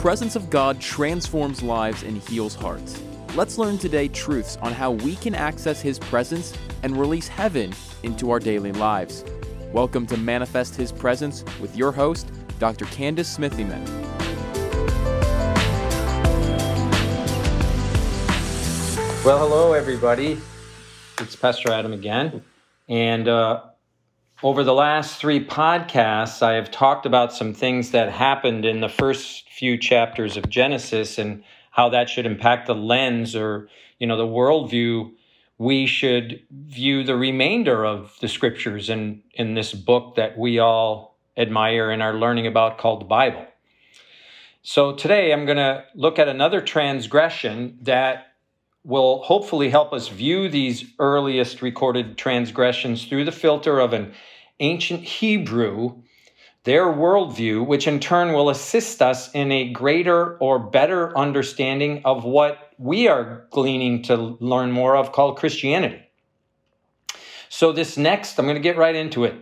presence of God transforms lives and heals hearts. Let's learn today truths on how we can access His presence and release heaven into our daily lives. Welcome to Manifest His Presence with your host, Dr. Candice Smithyman. Well, hello, everybody. It's Pastor Adam again. And uh, over the last three podcasts, I have talked about some things that happened in the first few chapters of Genesis and how that should impact the lens or, you know, the worldview we should view the remainder of the scriptures in, in this book that we all admire and are learning about called the Bible. So today I'm going to look at another transgression that will hopefully help us view these earliest recorded transgressions through the filter of an ancient Hebrew, their worldview, which in turn will assist us in a greater or better understanding of what we are gleaning to learn more of called Christianity. So, this next, I'm going to get right into it.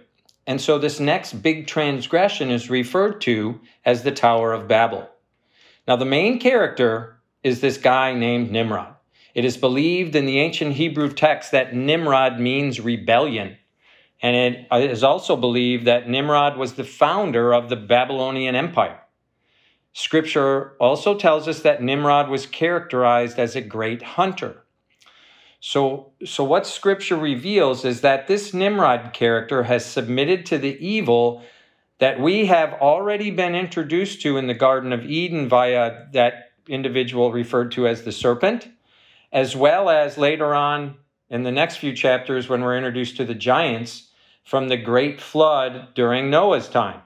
And so, this next big transgression is referred to as the Tower of Babel. Now, the main character is this guy named Nimrod. It is believed in the ancient Hebrew text that Nimrod means rebellion. And it is also believed that Nimrod was the founder of the Babylonian Empire. Scripture also tells us that Nimrod was characterized as a great hunter. So, so what Scripture reveals is that this Nimrod character has submitted to the evil that we have already been introduced to in the Garden of Eden via that individual referred to as the serpent, as well as later on in the next few chapters when we're introduced to the giants from the great flood during Noah's time.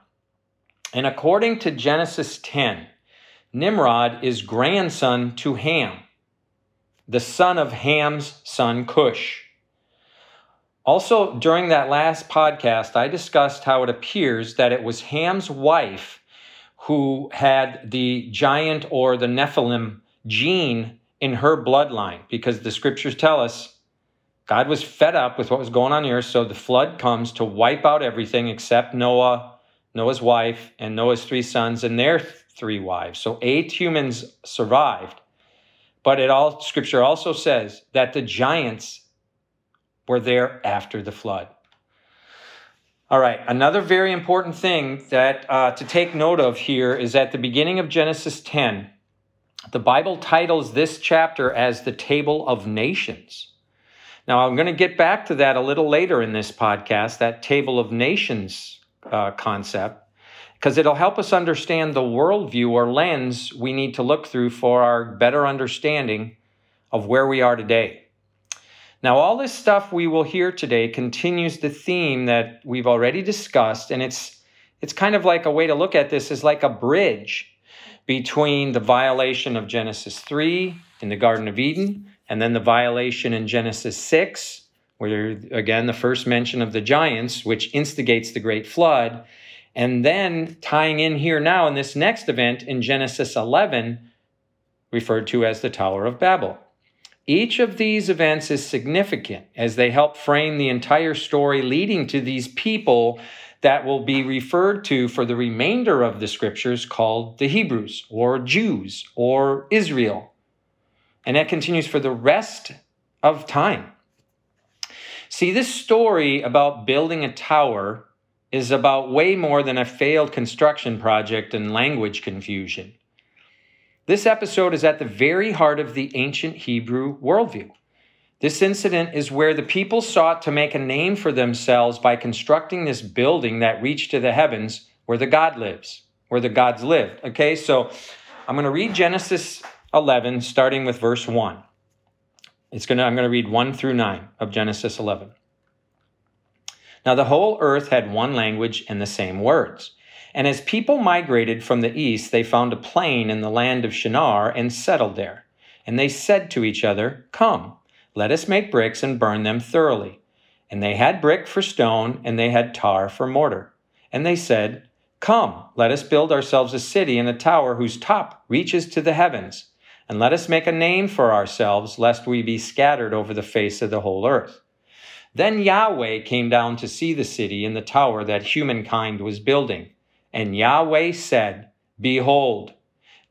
And according to Genesis 10, Nimrod is grandson to Ham, the son of Ham's son Cush. Also, during that last podcast, I discussed how it appears that it was Ham's wife who had the giant or the Nephilim gene in her bloodline, because the scriptures tell us God was fed up with what was going on here, so the flood comes to wipe out everything except Noah, Noah's wife, and Noah's three sons and their three wives. So eight humans survived. But it all scripture also says that the giants were there after the flood. All right, another very important thing that uh, to take note of here is at the beginning of Genesis 10, the Bible titles this chapter as the Table of Nations. Now, I'm going to get back to that a little later in this podcast, that table of nations uh, concept, because it'll help us understand the worldview or lens we need to look through for our better understanding of where we are today. Now, all this stuff we will hear today continues the theme that we've already discussed, and it's it's kind of like a way to look at this is like a bridge between the violation of Genesis 3 in the Garden of Eden and then the violation in Genesis 6, where again, the first mention of the giants, which instigates the great flood. And then tying in here now in this next event in Genesis 11, referred to as the Tower of Babel. Each of these events is significant as they help frame the entire story leading to these people that will be referred to for the remainder of the scriptures called the Hebrews or Jews or Israel and that continues for the rest of time. See, this story about building a tower is about way more than a failed construction project and language confusion. This episode is at the very heart of the ancient Hebrew worldview. This incident is where the people sought to make a name for themselves by constructing this building that reached to the heavens where the God lives, where the gods lived. Okay, so I'm going to read Genesis 11, starting with verse 1. It's gonna, I'm going to read 1 through 9 of Genesis 11. Now, the whole earth had one language and the same words. And as people migrated from the east, they found a plain in the land of Shinar and settled there. And they said to each other, Come, let us make bricks and burn them thoroughly. And they had brick for stone, and they had tar for mortar. And they said, Come, let us build ourselves a city and a tower whose top reaches to the heavens and let us make a name for ourselves, lest we be scattered over the face of the whole earth. Then Yahweh came down to see the city and the tower that humankind was building. And Yahweh said, Behold,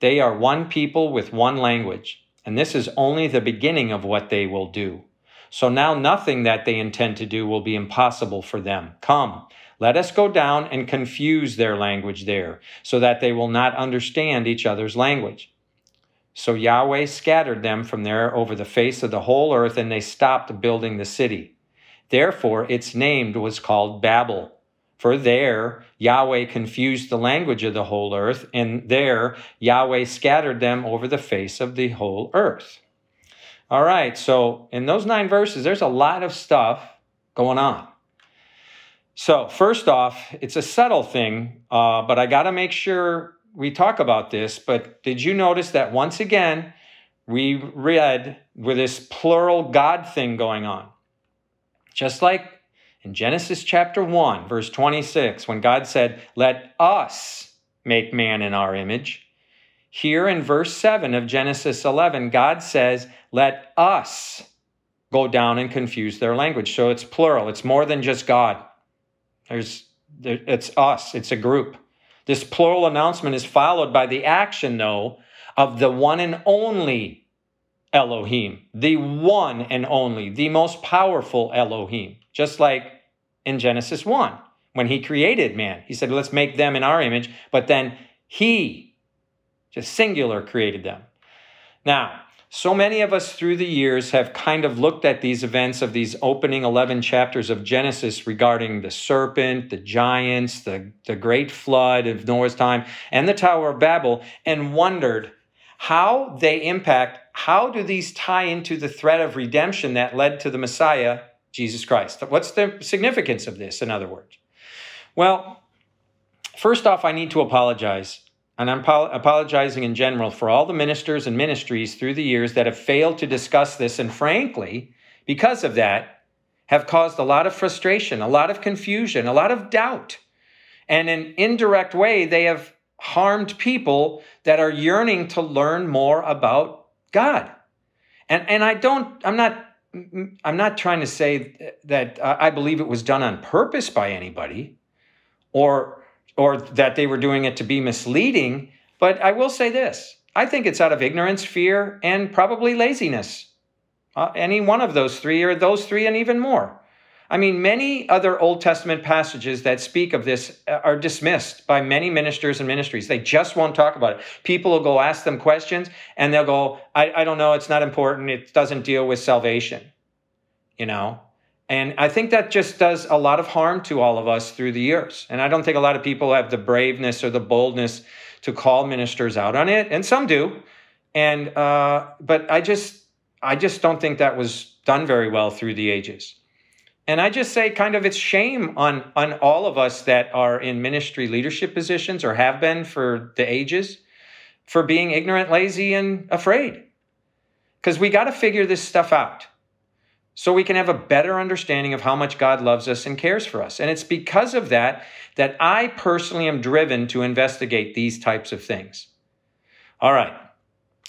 They are one people with one language, and this is only the beginning of what they will do. So now nothing that they intend to do will be impossible for them. Come, let us go down and confuse their language there, so that they will not understand each other's language. So Yahweh scattered them from there over the face of the whole earth, and they stopped building the city. Therefore, its name was called Babel for there Yahweh confused the language of the whole earth, and there Yahweh scattered them over the face of the whole earth. All right, so in those nine verses, there's a lot of stuff going on. So, first off, it's a subtle thing, uh, but I got to make sure we talk about this. But did you notice that once again, we read with this plural God thing going on? Just like in Genesis chapter 1, verse 26, when God said, Let us make man in our image, here in verse 7 of Genesis 11, God says, Let us go down and confuse their language. So it's plural, it's more than just God. There's, it's us, it's a group. This plural announcement is followed by the action, though, of the one and only Elohim, the one and only, the most powerful Elohim. Just like in Genesis 1 when he created man. He said, let's make them in our image, but then he, just singular, created them. Now, so many of us through the years have kind of looked at these events of these opening 11 chapters of Genesis regarding the serpent, the giants, the, the great flood of Noah's time, and the Tower of Babel, and wondered how they impact, how do these tie into the threat of redemption that led to the Messiah Jesus Christ. What's the significance of this, in other words? Well, first off, I need to apologize. And I'm apologizing in general for all the ministers and ministries through the years that have failed to discuss this. And frankly, because of that, have caused a lot of frustration, a lot of confusion, a lot of doubt. And in an indirect way, they have harmed people that are yearning to learn more about God. And, and I don't, I'm not I'm not trying to say that I believe it was done on purpose by anybody or or that they were doing it to be misleading, but I will say this. I think it's out of ignorance, fear, and probably laziness. Uh, any one of those three, or those three, and even more. I mean, many other Old Testament passages that speak of this uh, are dismissed by many ministers and ministries. They just won't talk about it. People will go ask them questions and they'll go, I, I don't know, it's not important, it doesn't deal with salvation, you know? And I think that just does a lot of harm to all of us through the years. And I don't think a lot of people have the braveness or the boldness to call ministers out on it, and some do. And uh, but I just I just don't think that was done very well through the ages. And I just say kind of it's shame on on all of us that are in ministry leadership positions or have been for the ages for being ignorant, lazy and afraid. Cuz we got to figure this stuff out. So we can have a better understanding of how much God loves us and cares for us. And it's because of that that I personally am driven to investigate these types of things. All right.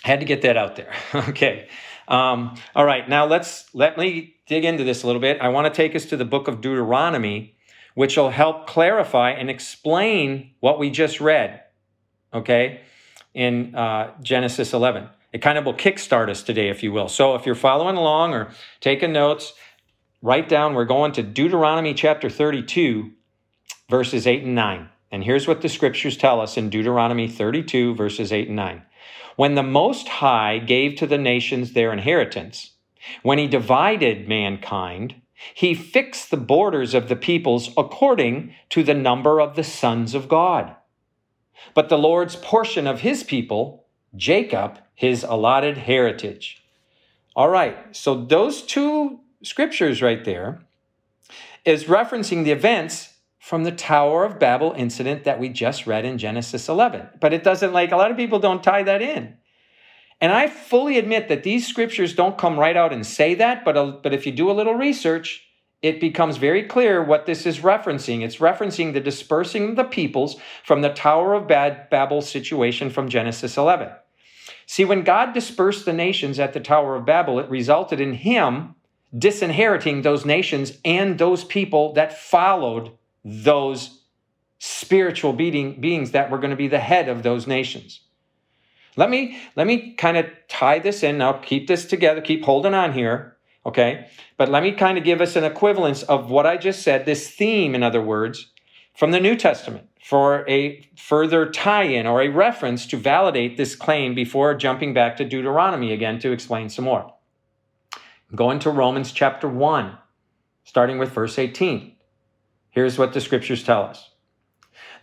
Had to get that out there. okay. Um, all right. Now let's let me dig into this a little bit, I want to take us to the book of Deuteronomy, which will help clarify and explain what we just read, okay, in uh, Genesis 11. It kind of will kickstart us today, if you will. So if you're following along or taking notes, write down, we're going to Deuteronomy chapter 32, verses 8 and 9. And here's what the scriptures tell us in Deuteronomy 32, verses 8 and 9. When the Most High gave to the nations their inheritance, when he divided mankind, he fixed the borders of the peoples according to the number of the sons of God. But the Lord's portion of his people, Jacob, his allotted heritage. All right, so those two scriptures right there is referencing the events from the Tower of Babel incident that we just read in Genesis 11. But it doesn't like a lot of people don't tie that in. And I fully admit that these scriptures don't come right out and say that, but, a, but if you do a little research, it becomes very clear what this is referencing. It's referencing the dispersing of the peoples from the Tower of Babel situation from Genesis 11. See, when God dispersed the nations at the Tower of Babel, it resulted in him disinheriting those nations and those people that followed those spiritual being, beings that were going to be the head of those nations. Let me let me kind of tie this in. Now keep this together, keep holding on here, okay? But let me kind of give us an equivalence of what I just said, this theme, in other words, from the New Testament for a further tie in or a reference to validate this claim before jumping back to Deuteronomy again to explain some more. Going to Romans chapter 1, starting with verse 18. Here's what the scriptures tell us.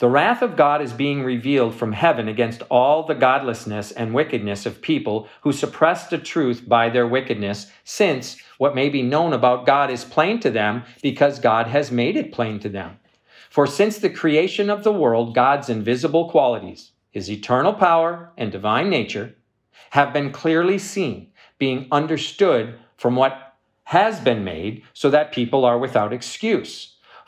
The wrath of God is being revealed from heaven against all the godlessness and wickedness of people who suppress the truth by their wickedness, since what may be known about God is plain to them because God has made it plain to them. For since the creation of the world, God's invisible qualities, his eternal power and divine nature, have been clearly seen, being understood from what has been made, so that people are without excuse.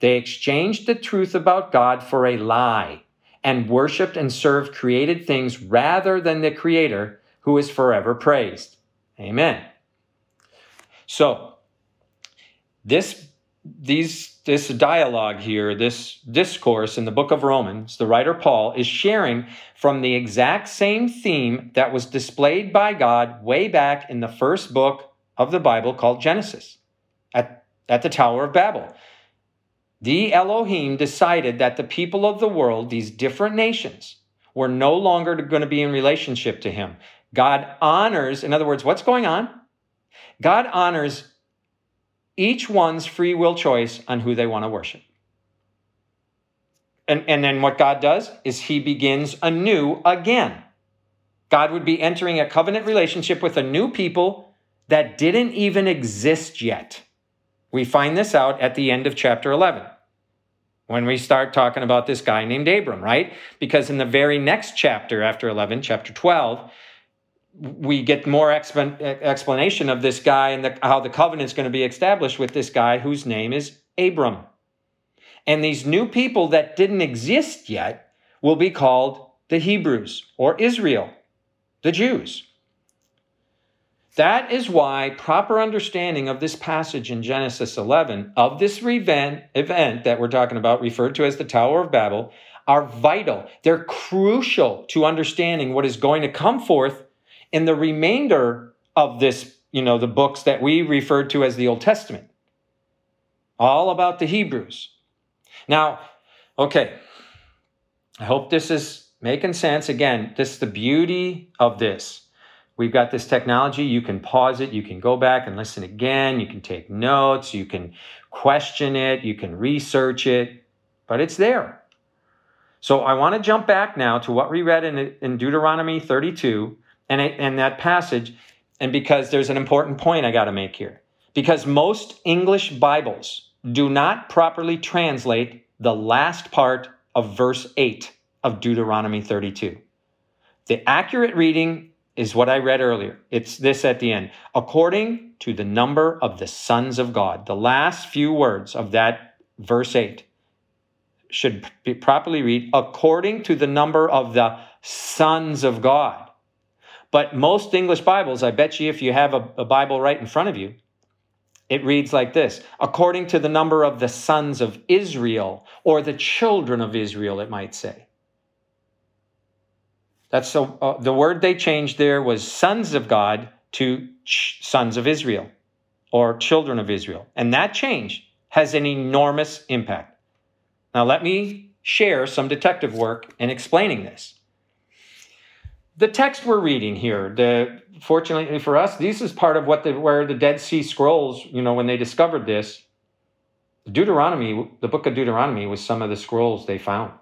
They exchanged the truth about God for a lie and worshiped and served created things rather than the Creator who is forever praised. Amen. So, this these this dialogue here, this discourse in the book of Romans, the writer Paul is sharing from the exact same theme that was displayed by God way back in the first book of the Bible called Genesis at, at the Tower of Babel. The Elohim decided that the people of the world, these different nations, were no longer going to be in relationship to him. God honors, in other words, what's going on? God honors each one's free will choice on who they want to worship. And, and then what God does is he begins anew again. God would be entering a covenant relationship with a new people that didn't even exist yet. We find this out at the end of chapter 11 when we start talking about this guy named Abram, right? Because in the very next chapter after 11, chapter 12, we get more explanation of this guy and the, how the covenant is going to be established with this guy whose name is Abram. And these new people that didn't exist yet will be called the Hebrews or Israel, the Jews. That is why proper understanding of this passage in Genesis 11, of this event, event that we're talking about, referred to as the Tower of Babel, are vital. They're crucial to understanding what is going to come forth in the remainder of this, you know, the books that we refer to as the Old Testament. All about the Hebrews. Now, okay, I hope this is making sense. Again, this is the beauty of this We've got this technology. You can pause it. You can go back and listen again. You can take notes. You can question it. You can research it, but it's there. So I want to jump back now to what we read in, in Deuteronomy 32 and, and that passage. And because there's an important point I got to make here. Because most English Bibles do not properly translate the last part of verse 8 of Deuteronomy 32. The accurate reading is what I read earlier. It's this at the end. According to the number of the sons of God. The last few words of that verse 8 should be properly read according to the number of the sons of God. But most English Bibles, I bet you if you have a, a Bible right in front of you, it reads like this according to the number of the sons of Israel, or the children of Israel, it might say. That's so, uh, the word they changed there was sons of God to ch- sons of Israel or children of Israel. And that change has an enormous impact. Now, let me share some detective work in explaining this. The text we're reading here, the, fortunately for us, this is part of what the, where the Dead Sea Scrolls, you know, when they discovered this, Deuteronomy, the book of Deuteronomy was some of the scrolls they found.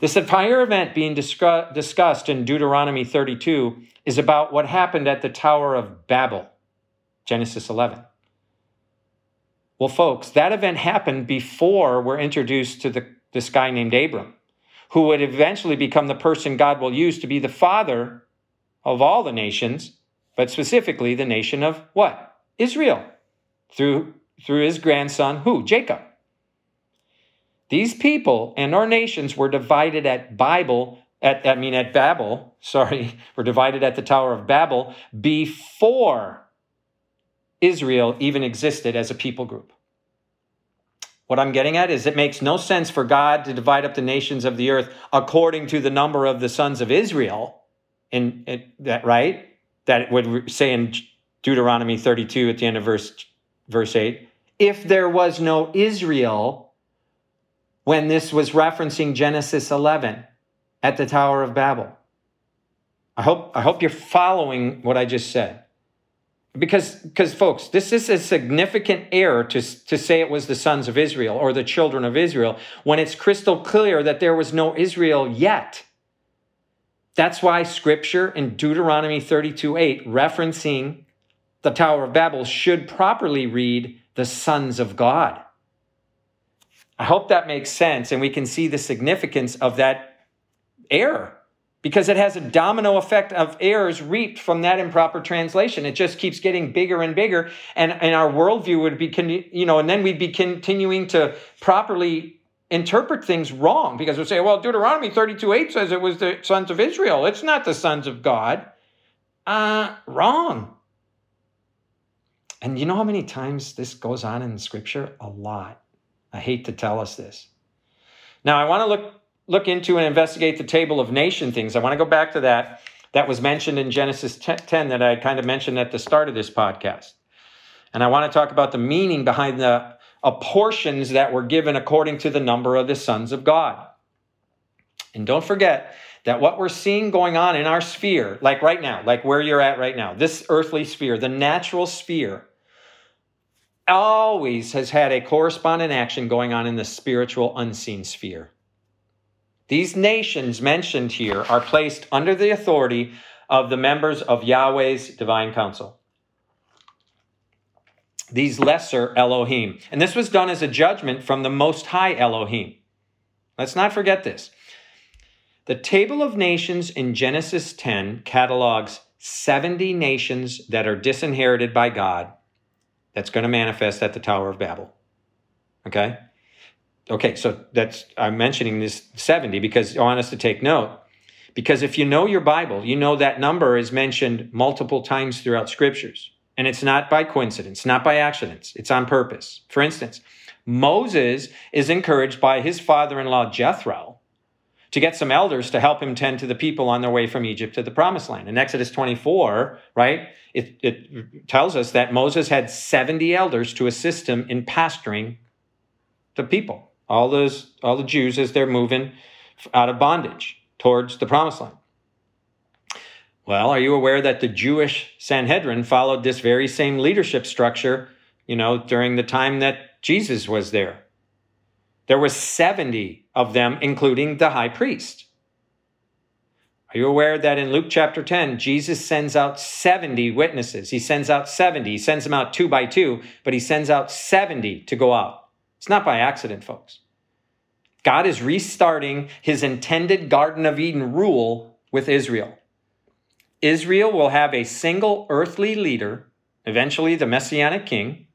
This entire event being discuss- discussed in Deuteronomy 32 is about what happened at the Tower of Babel, Genesis 11. Well, folks, that event happened before we're introduced to the, this guy named Abram, who would eventually become the person God will use to be the father of all the nations, but specifically the nation of what? Israel, through, through his grandson, who? Jacob. These people and our nations were divided at Bible, at, I mean at Babel, sorry, were divided at the Tower of Babel before Israel even existed as a people group. What I'm getting at is it makes no sense for God to divide up the nations of the earth according to the number of the sons of Israel. In, in that right? That would say in Deuteronomy 32 at the end of verse verse 8, if there was no Israel when this was referencing Genesis 11 at the Tower of Babel. I hope I hope you're following what I just said. Because because folks this is a significant error to, to say it was the sons of israel or the children of israel when it's crystal clear that there was no israel yet. That's why scripture in deuteronomy 32 8 referencing the tower of babel should properly read the sons of god i hope that makes sense and we can see the significance of that error because it has a domino effect of errors reaped from that improper translation. It just keeps getting bigger and bigger, and, and our worldview would be, you know, and then we'd be continuing to properly interpret things wrong because we'd say, well, Deuteronomy 32 8 says it was the sons of Israel. It's not the sons of God. Uh, wrong. And you know how many times this goes on in scripture? A lot. I hate to tell us this. Now, I want to look look into and investigate the table of nation things. I want to go back to that. That was mentioned in Genesis 10 that I kind of mentioned at the start of this podcast. And I want to talk about the meaning behind the uh, portions that were given according to the number of the sons of God. And don't forget that what we're seeing going on in our sphere, like right now, like where you're at right now, this earthly sphere, the natural sphere, always has had a corresponding action going on in the spiritual unseen sphere. These nations mentioned here are placed under the authority of the members of Yahweh's divine council. These lesser Elohim. And this was done as a judgment from the Most High Elohim. Let's not forget this. The table of nations in Genesis 10 catalogs 70 nations that are disinherited by God that's going to manifest at the Tower of Babel. Okay? Okay, so that's I'm mentioning this 70 because I want us to take note. Because if you know your Bible, you know that number is mentioned multiple times throughout scriptures. And it's not by coincidence, not by accidents, it's on purpose. For instance, Moses is encouraged by his father in law Jethro to get some elders to help him tend to the people on their way from Egypt to the promised land. In Exodus 24, right, it, it tells us that Moses had 70 elders to assist him in pastoring the people all those all the Jews as they're moving out of bondage towards the promised land. Well, are you aware that the Jewish Sanhedrin followed this very same leadership structure, you know, during the time that Jesus was there? There were 70 of them including the high priest. Are you aware that in Luke chapter 10, Jesus sends out 70 witnesses? He sends out 70. He sends them out two by two, but he sends out 70 to go out. It's not by accident, folks. God is restarting his intended Garden of Eden rule with Israel. Israel will have a single earthly leader, eventually the messianic king,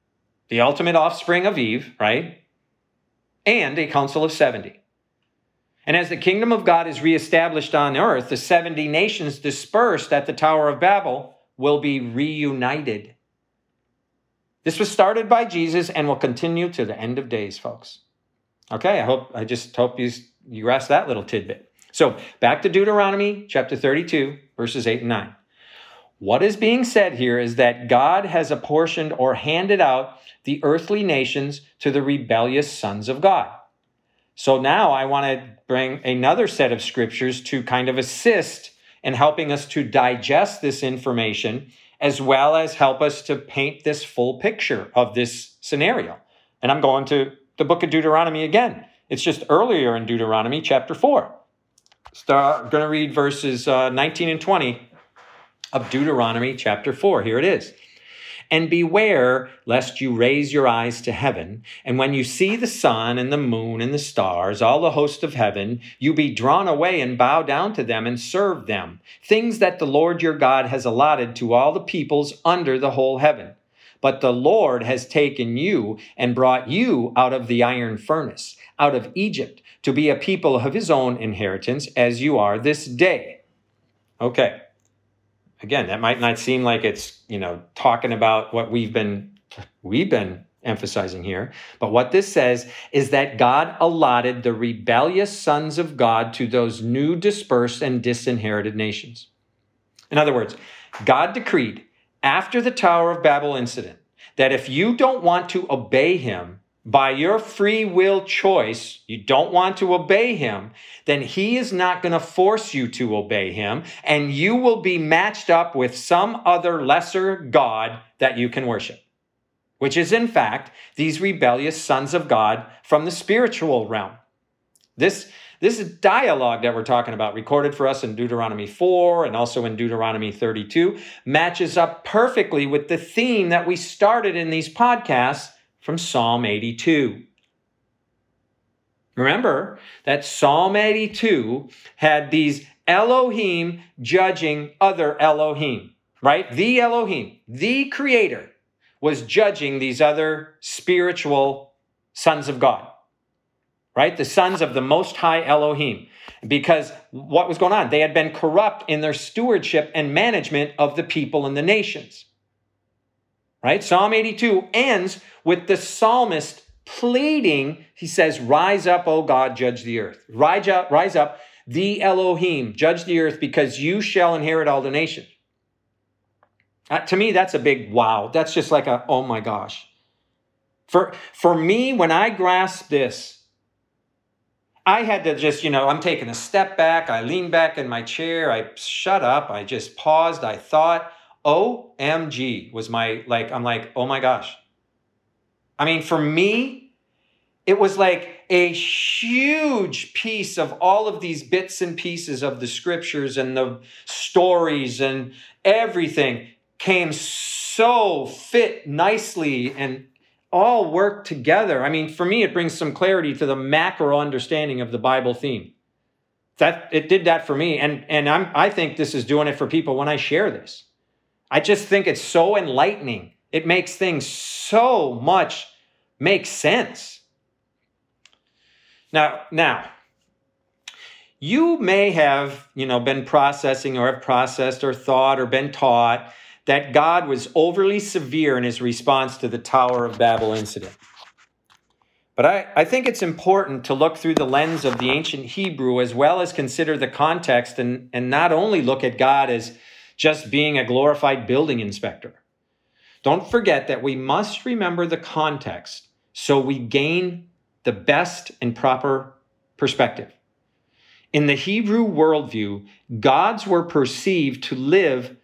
the ultimate offspring of Eve, right? And a council of 70. And as the kingdom of God is reestablished on earth, the 70 nations dispersed at the Tower of Babel will be reunited this was started by Jesus and will continue to the end of days, folks. Okay, I hope I just hope you you grasp that little tidbit. So back to Deuteronomy chapter 32, verses 8 and 9. What is being said here is that God has apportioned or handed out the earthly nations to the rebellious sons of God. So now I want to bring another set of scriptures to kind of assist in helping us to digest this information as well as help us to paint this full picture of this scenario. And I'm going to the book of Deuteronomy again. It's just earlier in Deuteronomy chapter 4. Start going to read verses uh, 19 and 20 of Deuteronomy chapter 4. Here it is. And beware lest you raise your eyes to heaven, and when you see the sun and the moon and the stars, all the host of heaven, you be drawn away and bow down to them and serve them, things that the Lord your God has allotted to all the peoples under the whole heaven. But the Lord has taken you and brought you out of the iron furnace, out of Egypt, to be a people of his own inheritance, as you are this day. Okay. Again, that might not seem like it's, you know, talking about what we've been we've been emphasizing here. But what this says is that God allotted the rebellious sons of God to those new dispersed and disinherited nations. In other words, God decreed after the Tower of Babel incident that if you don't want to obey him by your free will choice, you don't want to obey him, then he is not going to force you to obey him, and you will be matched up with some other lesser God that you can worship, which is in fact these rebellious sons of God from the spiritual realm. This this dialogue that we're talking about, recorded for us in Deuteronomy 4 and also in Deuteronomy 32, matches up perfectly with the theme that we started in these podcasts from Psalm 82. Remember that Psalm 82 had these Elohim judging other Elohim, right? The Elohim, the creator, was judging these other spiritual sons of God right? The sons of the Most High Elohim. Because what was going on? They had been corrupt in their stewardship and management of the people and the nations. Right? Psalm 82 ends with the psalmist pleading. He says, Rise up, O God, judge the earth. Rise up, rise up, the Elohim, judge the earth, because you shall inherit all the nations. Uh, to me, that's a big wow. That's just like a, oh my gosh. For, for me, when I grasp this, I had to just, you know, I'm taking a step back. I leaned back in my chair. I shut up. I just paused. I thought, OMG was my, like, I'm like, oh my gosh. I mean, for me, it was like a huge piece of all of these bits and pieces of the scriptures and the stories and everything came so fit nicely and all work together. I mean, for me, it brings some clarity to the macro understanding of the Bible theme. That it did that for me, and and I'm I think this is doing it for people when I share this. I just think it's so enlightening. It makes things so much make sense. Now, now, you may have, you know, been processing or have processed or thought or been taught that God was overly severe in his response to the Tower of Babel incident. But I, I think it's important to look through the lens of the ancient Hebrew as well as consider the context and, and not only look at God as just being a glorified building inspector. Don't forget that we must remember the context so we gain the best and proper perspective. In the Hebrew worldview, gods were perceived to live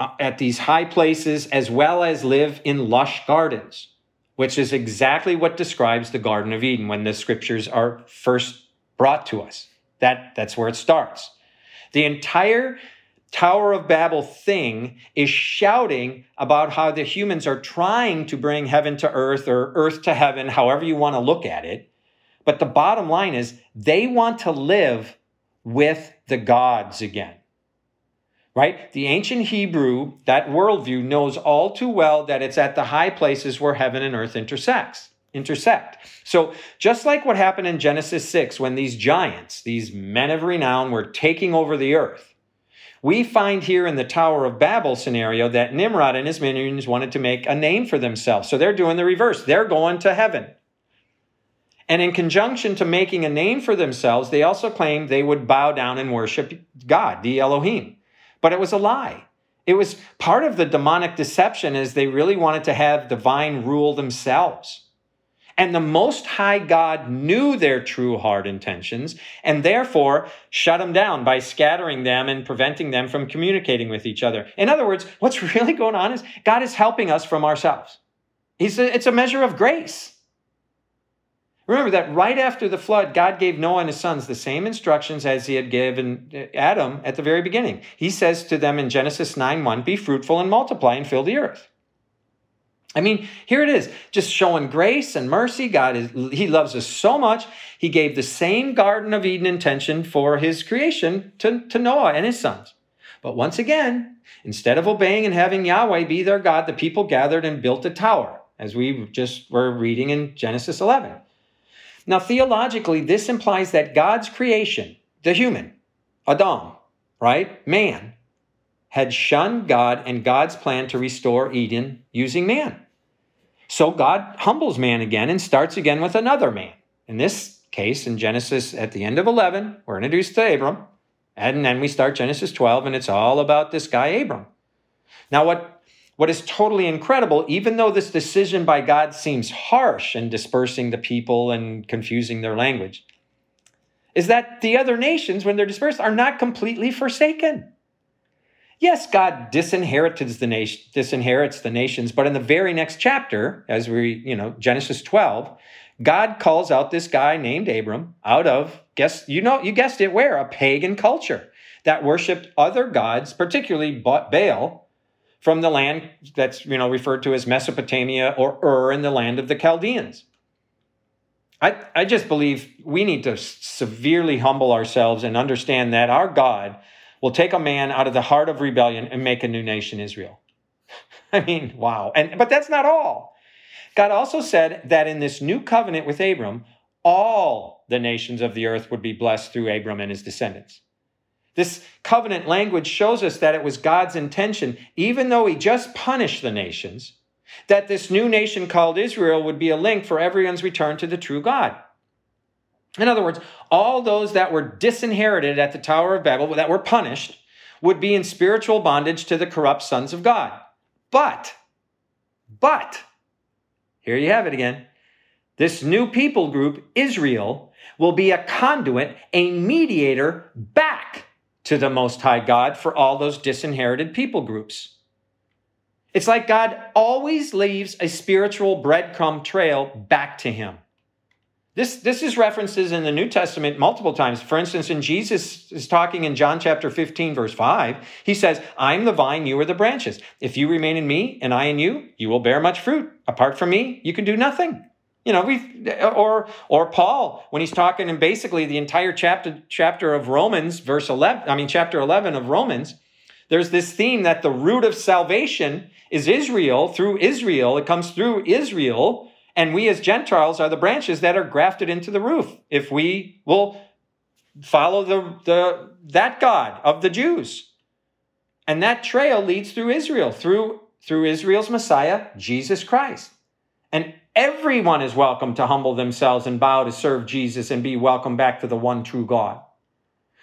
uh, at these high places as well as live in lush gardens, which is exactly what describes the Garden of Eden when the scriptures are first brought to us. That, that's where it starts. The entire Tower of Babel thing is shouting about how the humans are trying to bring heaven to earth or earth to heaven, however you want to look at it. But the bottom line is they want to live with the gods again right? The ancient Hebrew, that worldview, knows all too well that it's at the high places where heaven and earth intersects, intersect. So just like what happened in Genesis 6 when these giants, these men of renown, were taking over the earth, we find here in the Tower of Babel scenario that Nimrod and his minions wanted to make a name for themselves. So they're doing the reverse. They're going to heaven. And in conjunction to making a name for themselves, they also claimed they would bow down and worship God, the Elohim. But it was a lie. It was part of the demonic deception is they really wanted to have divine rule themselves. And the Most High God knew their true heart intentions and therefore shut them down by scattering them and preventing them from communicating with each other. In other words, what's really going on is God is helping us from ourselves. He's a, it's a measure of grace. Remember that right after the flood, God gave Noah and his sons the same instructions as he had given uh, Adam at the very beginning. He says to them in Genesis 9 1, Be fruitful and multiply and fill the earth. I mean, here it is, just showing grace and mercy. God is he loves us so much. He gave the same Garden of Eden intention for his creation to, to Noah and his sons. But once again, instead of obeying and having Yahweh be their God, the people gathered and built a tower, as we just were reading in Genesis 11. Now, theologically, this implies that God's creation, the human, Adam, right, man, had shunned God and God's plan to restore Eden using man. So God humbles man again and starts again with another man. In this case, in Genesis at the end of 11, we're introduced to Abram. And then we start Genesis 12, and it's all about this guy, Abram. Now, what, what is totally incredible, even though this decision by God seems harsh in dispersing the people and confusing their language, is that the other nations, when they're dispersed, are not completely forsaken. Yes, God disinherits the nation, disinherits the nations, but in the very next chapter, as we, you know, Genesis 12, God calls out this guy named Abram out of, guess, you know, you guessed it, where? A pagan culture that worshiped other gods, particularly Baal, from the land that's, you know, referred to as Mesopotamia or Ur in the land of the Chaldeans. I, I just believe we need to severely humble ourselves and understand that our God will take a man out of the heart of rebellion and make a new nation, Israel. I mean, wow. And but that's not all. God also said that in this new covenant with Abram, all the nations of the earth would be blessed through Abram and his descendants. This covenant language shows us that it was God's intention, even though he just punished the nations, that this new nation called Israel would be a link for everyone's return to the true God. In other words, all those that were disinherited at the Tower of Babel, that were punished, would be in spiritual bondage to the corrupt sons of God. But, but, here you have it again. This new people group, Israel, will be a conduit, a mediator back to the Most High God for all those disinherited people groups. It's like God always leaves a spiritual breadcrumb trail back to Him. This, this is references in the New Testament multiple times. For instance, in Jesus is talking in John chapter 15, verse 5, he says, I'm the vine, you are the branches. If you remain in me and I in you, you will bear much fruit. Apart from me, you can do nothing. You know, we or or Paul when he's talking in basically the entire chapter chapter of Romans, verse 11, I mean chapter 11 of Romans, there's this theme that the root of salvation is Israel. Through Israel, it comes through Israel and we as Gentiles are the branches that are grafted into the roof. If we will follow the, the that God of the Jews. And that trail leads through Israel, through, through Israel's Messiah, Jesus Christ. And everyone is welcome to humble themselves and bow to serve Jesus and be welcome back to the one true God.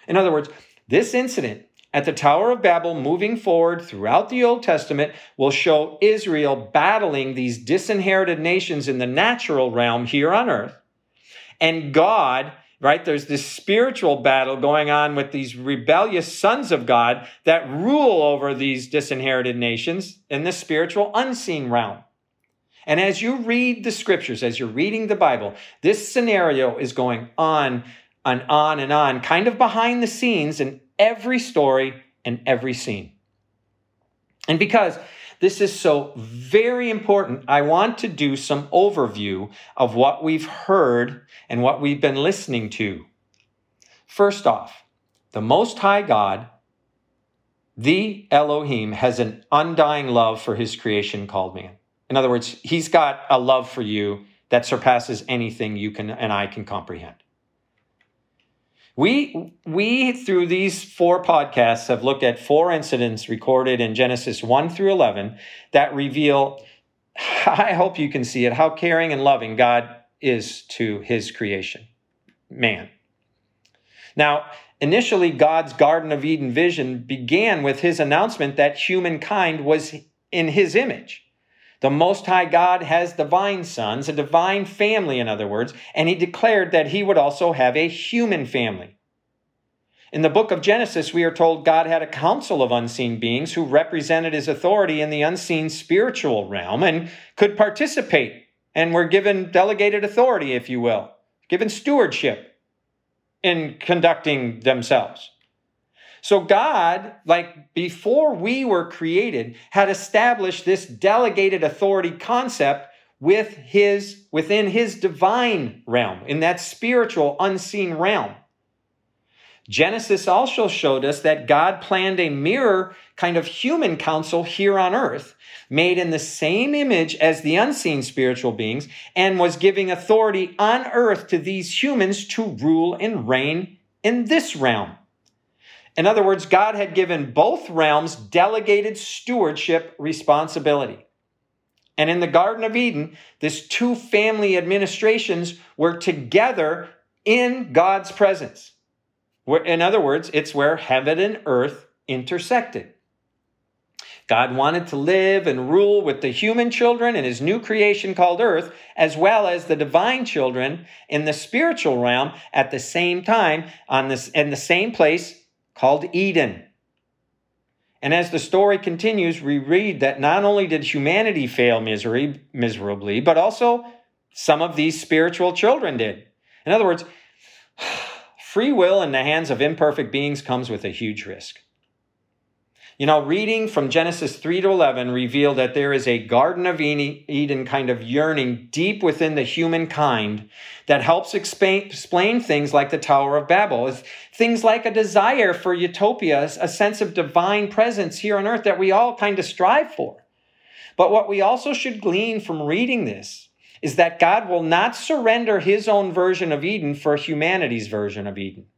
In other words, this incident at the Tower of Babel moving forward throughout the Old Testament will show Israel battling these disinherited nations in the natural realm here on earth. And God, right, there's this spiritual battle going on with these rebellious sons of God that rule over these disinherited nations in the spiritual unseen realm. And as you read the scriptures, as you're reading the Bible, this scenario is going on and on and on, kind of behind the scenes, and every story and every scene. And because this is so very important, I want to do some overview of what we've heard and what we've been listening to. First off, the Most High God, the Elohim, has an undying love for his creation called man. In other words, he's got a love for you that surpasses anything you can and I can comprehend. We, we, through these four podcasts, have looked at four incidents recorded in Genesis 1 through 11 that reveal, I hope you can see it, how caring and loving God is to his creation, man. Now, initially, God's Garden of Eden vision began with his announcement that humankind was in his image. The Most High God has divine sons, a divine family, in other words, and he declared that he would also have a human family. In the book of Genesis, we are told God had a council of unseen beings who represented his authority in the unseen spiritual realm and could participate and were given delegated authority, if you will, given stewardship in conducting themselves. So God, like before we were created, had established this delegated authority concept with his within his divine realm, in that spiritual unseen realm. Genesis also showed us that God planned a mirror kind of human council here on earth, made in the same image as the unseen spiritual beings, and was giving authority on earth to these humans to rule and reign in this realm. In other words, God had given both realms delegated stewardship responsibility. And in the Garden of Eden, these two family administrations were together in God's presence. In other words, it's where heaven and earth intersected. God wanted to live and rule with the human children in his new creation called earth, as well as the divine children in the spiritual realm at the same time on this in the same place called Eden. And as the story continues, we read that not only did humanity fail misery, miserably, but also some of these spiritual children did. In other words, free will in the hands of imperfect beings comes with a huge risk. You know, reading from Genesis 3 to 11 revealed that there is a Garden of Eden kind of yearning deep within the humankind that helps explain, things like the Tower of Babel. Things like a desire for utopia, a sense of divine presence here on earth that we all kind of strive for. But what we also should glean from reading this is that God will not surrender his own version of Eden for humanity's version of Eden.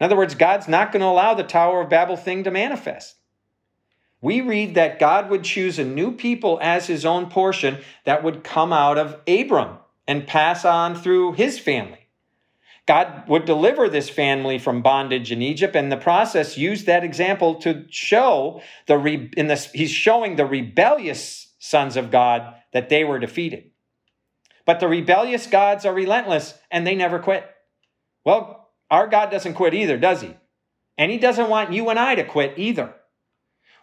In other words, God's not going to allow the Tower of Babel thing to manifest. We read that God would choose a new people as his own portion that would come out of Abram and pass on through his family. God would deliver this family from bondage in Egypt, and the process used that example to show the re- in the, he's showing the rebellious sons of God that they were defeated. But the rebellious gods are relentless and they never quit. Well, our God doesn't quit either, does he? And he doesn't want you and I to quit either.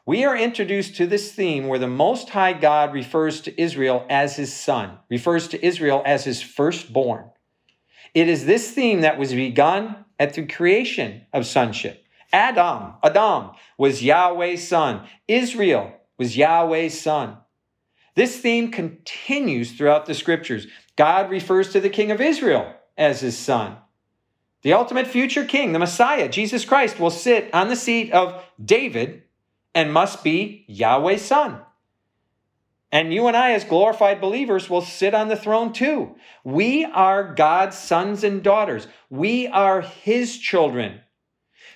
We are introduced to this theme where the Most High God refers to Israel as his son, refers to Israel as his firstborn. It is this theme that was begun at the creation of sonship. Adam, Adam was Yahweh's son. Israel was Yahweh's son. This theme continues throughout the scriptures. God refers to the king of Israel as his son. The ultimate future king, the Messiah, Jesus Christ, will sit on the seat of David and must be Yahweh's son. And you and I, as glorified believers, will sit on the throne too. We are God's sons and daughters. We are his children.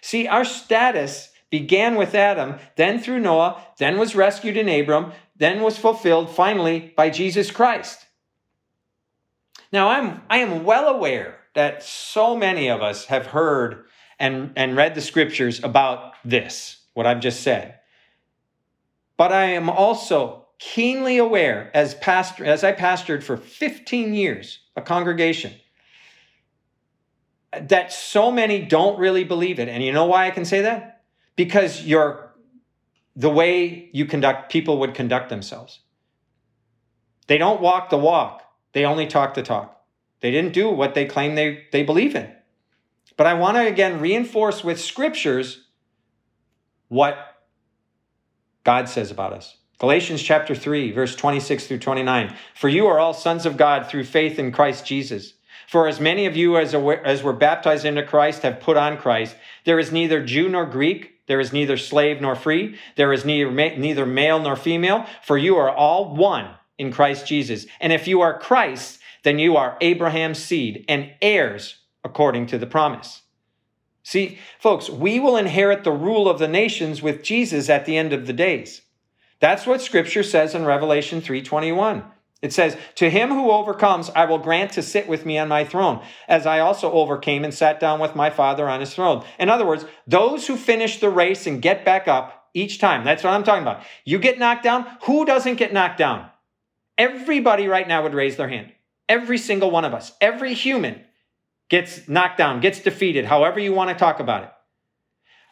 See, our status began with Adam, then through Noah, then was rescued in Abram, then was fulfilled finally by Jesus Christ. Now, I'm, I am well aware that so many of us have heard and, and read the scriptures about this, what I've just said. But I am also keenly aware as pastor as I pastored for 15 years a congregation that so many don't really believe it. And you know why I can say that? Because you're the way you conduct people would conduct themselves. They don't walk the walk, they only talk the talk. They didn't do what they claim they, they believe in. But I want to again reinforce with scriptures what God says about us. Galatians chapter 3, verse 26 through 29. For you are all sons of God through faith in Christ Jesus. For as many of you as, as were baptized into Christ have put on Christ, there is neither Jew nor Greek, there is neither slave nor free, there is neither, neither male nor female, for you are all one in Christ Jesus. And if you are Christ, then you are Abraham's seed and heirs according to the promise. See, folks, we will inherit the rule of the nations with Jesus at the end of the days. That's what scripture says in Revelation 3:21. It says, "To him who overcomes, I will grant to sit with me on my throne, as I also overcame and sat down with my Father on his throne." In other words, those who finish the race and get back up each time. That's what I'm talking about. You get knocked down, who doesn't get knocked down? Everybody right now would raise their hand. Every single one of us, every human gets knocked down, gets defeated, however you want to talk about it.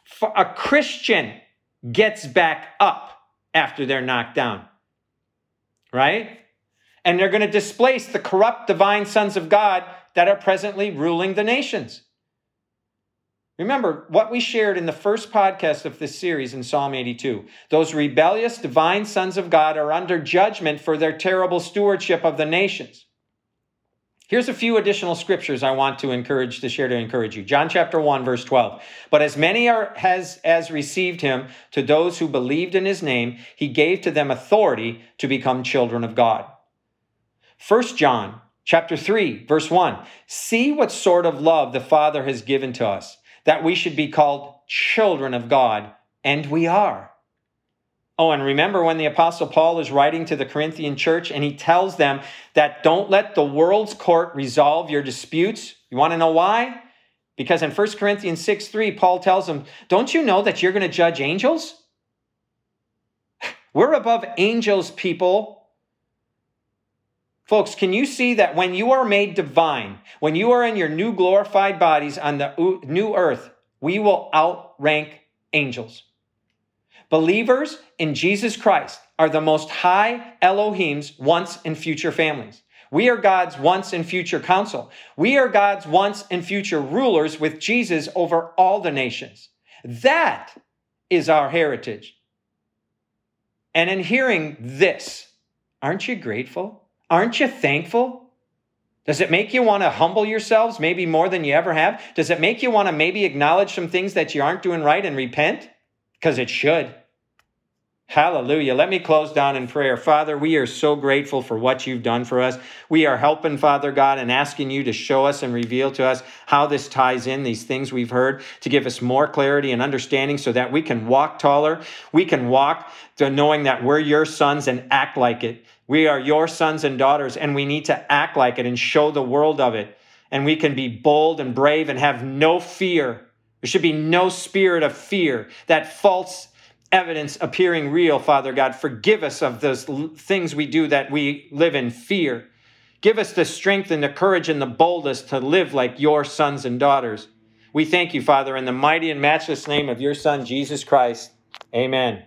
For a Christian gets back up after they're knocked down, right? And they're going to displace the corrupt divine sons of God that are presently ruling the nations. Remember what we shared in the first podcast of this series in Psalm 82. Those rebellious divine sons of God are under judgment for their terrible stewardship of the nations. Here's a few additional scriptures I want to encourage to share to encourage you. John chapter 1 verse 12. But as many are has as received him to those who believed in his name, he gave to them authority to become children of God. 1 John chapter 3 verse 1. See what sort of love the Father has given to us that we should be called children of God, and we are. Oh, and remember when the Apostle Paul is writing to the Corinthian church and he tells them that don't let the world's court resolve your disputes. You want to know why? Because in 1 Corinthians 6 3, Paul tells them, Don't you know that you're going to judge angels? We're above angels, people. Folks, can you see that when you are made divine, when you are in your new glorified bodies on the new earth, we will outrank angels? Believers in Jesus Christ are the most high Elohim's once and future families. We are God's once and future council. We are God's once and future rulers with Jesus over all the nations. That is our heritage. And in hearing this, aren't you grateful? Aren't you thankful? Does it make you want to humble yourselves maybe more than you ever have? Does it make you want to maybe acknowledge some things that you aren't doing right and repent? Because it should. Hallelujah. Let me close down in prayer. Father, we are so grateful for what you've done for us. We are helping, Father God, and asking you to show us and reveal to us how this ties in, these things we've heard, to give us more clarity and understanding so that we can walk taller. We can walk to knowing that we're your sons and act like it. We are your sons and daughters, and we need to act like it and show the world of it. And we can be bold and brave and have no fear. There should be no spirit of fear, that false evidence appearing real, Father God. Forgive us of those things we do that we live in fear. Give us the strength and the courage and the boldness to live like your sons and daughters. We thank you, Father, in the mighty and matchless name of your Son, Jesus Christ. Amen.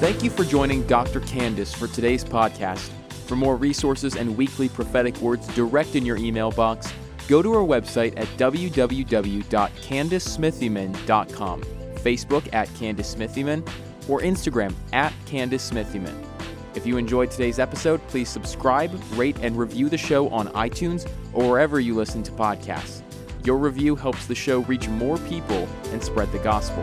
Thank you for joining Dr. Candice for today's podcast. For more resources and weekly prophetic words direct in your email box, go to our website at www.candicesmithyman.com, Facebook at Candice Smithyman, or Instagram at Candice Smithyman. If you enjoyed today's episode, please subscribe, rate, and review the show on iTunes or wherever you listen to podcasts. Your review helps the show reach more people and spread the gospel.